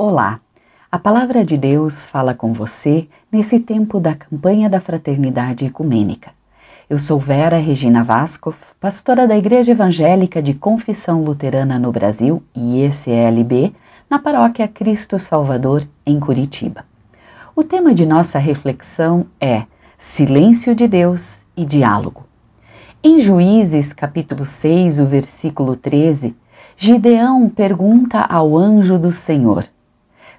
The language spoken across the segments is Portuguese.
Olá! A Palavra de Deus fala com você nesse tempo da campanha da Fraternidade Ecumênica. Eu sou Vera Regina Vasco, pastora da Igreja Evangélica de Confissão Luterana no Brasil, IECLB, na paróquia Cristo Salvador, em Curitiba. O tema de nossa reflexão é Silêncio de Deus e Diálogo. Em Juízes, capítulo 6, o versículo 13, Gideão pergunta ao anjo do Senhor: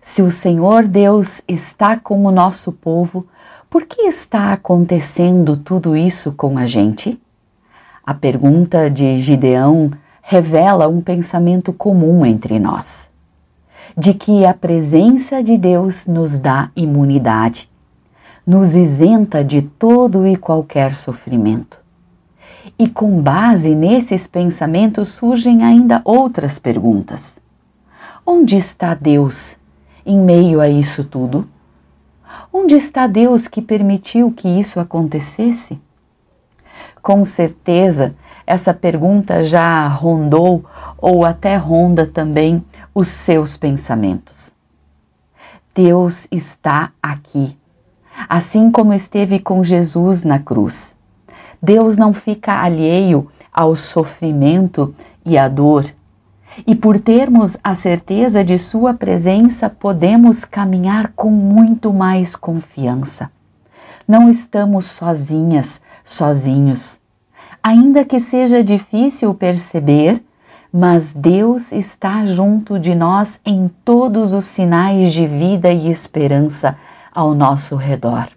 se o Senhor Deus está com o nosso povo, por que está acontecendo tudo isso com a gente? A pergunta de Gideão revela um pensamento comum entre nós, de que a presença de Deus nos dá imunidade, nos isenta de todo e qualquer sofrimento. E com base nesses pensamentos surgem ainda outras perguntas. Onde está Deus em meio a isso tudo? Onde está Deus que permitiu que isso acontecesse? Com certeza, essa pergunta já rondou ou até ronda também os seus pensamentos. Deus está aqui, assim como esteve com Jesus na cruz. Deus não fica alheio ao sofrimento e à dor e por termos a certeza de Sua presença, podemos caminhar com muito mais confiança. Não estamos sozinhas, sozinhos. Ainda que seja difícil perceber, mas Deus está junto de nós em todos os sinais de vida e esperança ao nosso redor.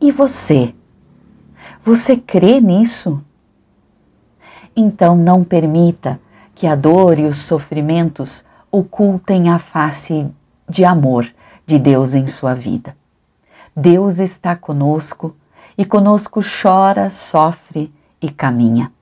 E você? Você crê nisso? Então não permita que a dor e os sofrimentos ocultem a face de amor de Deus em sua vida. Deus está conosco e conosco chora, sofre e caminha.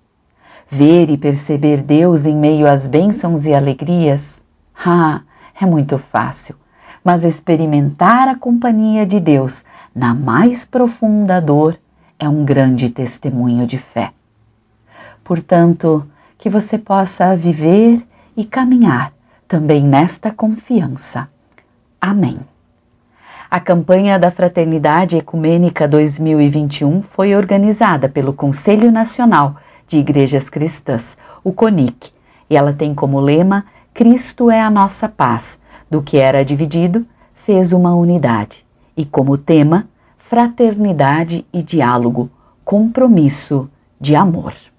Ver e perceber Deus em meio às bênçãos e alegrias, ah, é muito fácil, mas experimentar a companhia de Deus na mais profunda dor é um grande testemunho de fé. Portanto, que você possa viver e caminhar também nesta confiança. Amém. A campanha da Fraternidade Ecumênica 2021 foi organizada pelo Conselho Nacional de Igrejas Cristãs, o CONIC, e ela tem como lema Cristo é a nossa paz, do que era dividido, fez uma unidade, e como tema Fraternidade e diálogo, compromisso de amor.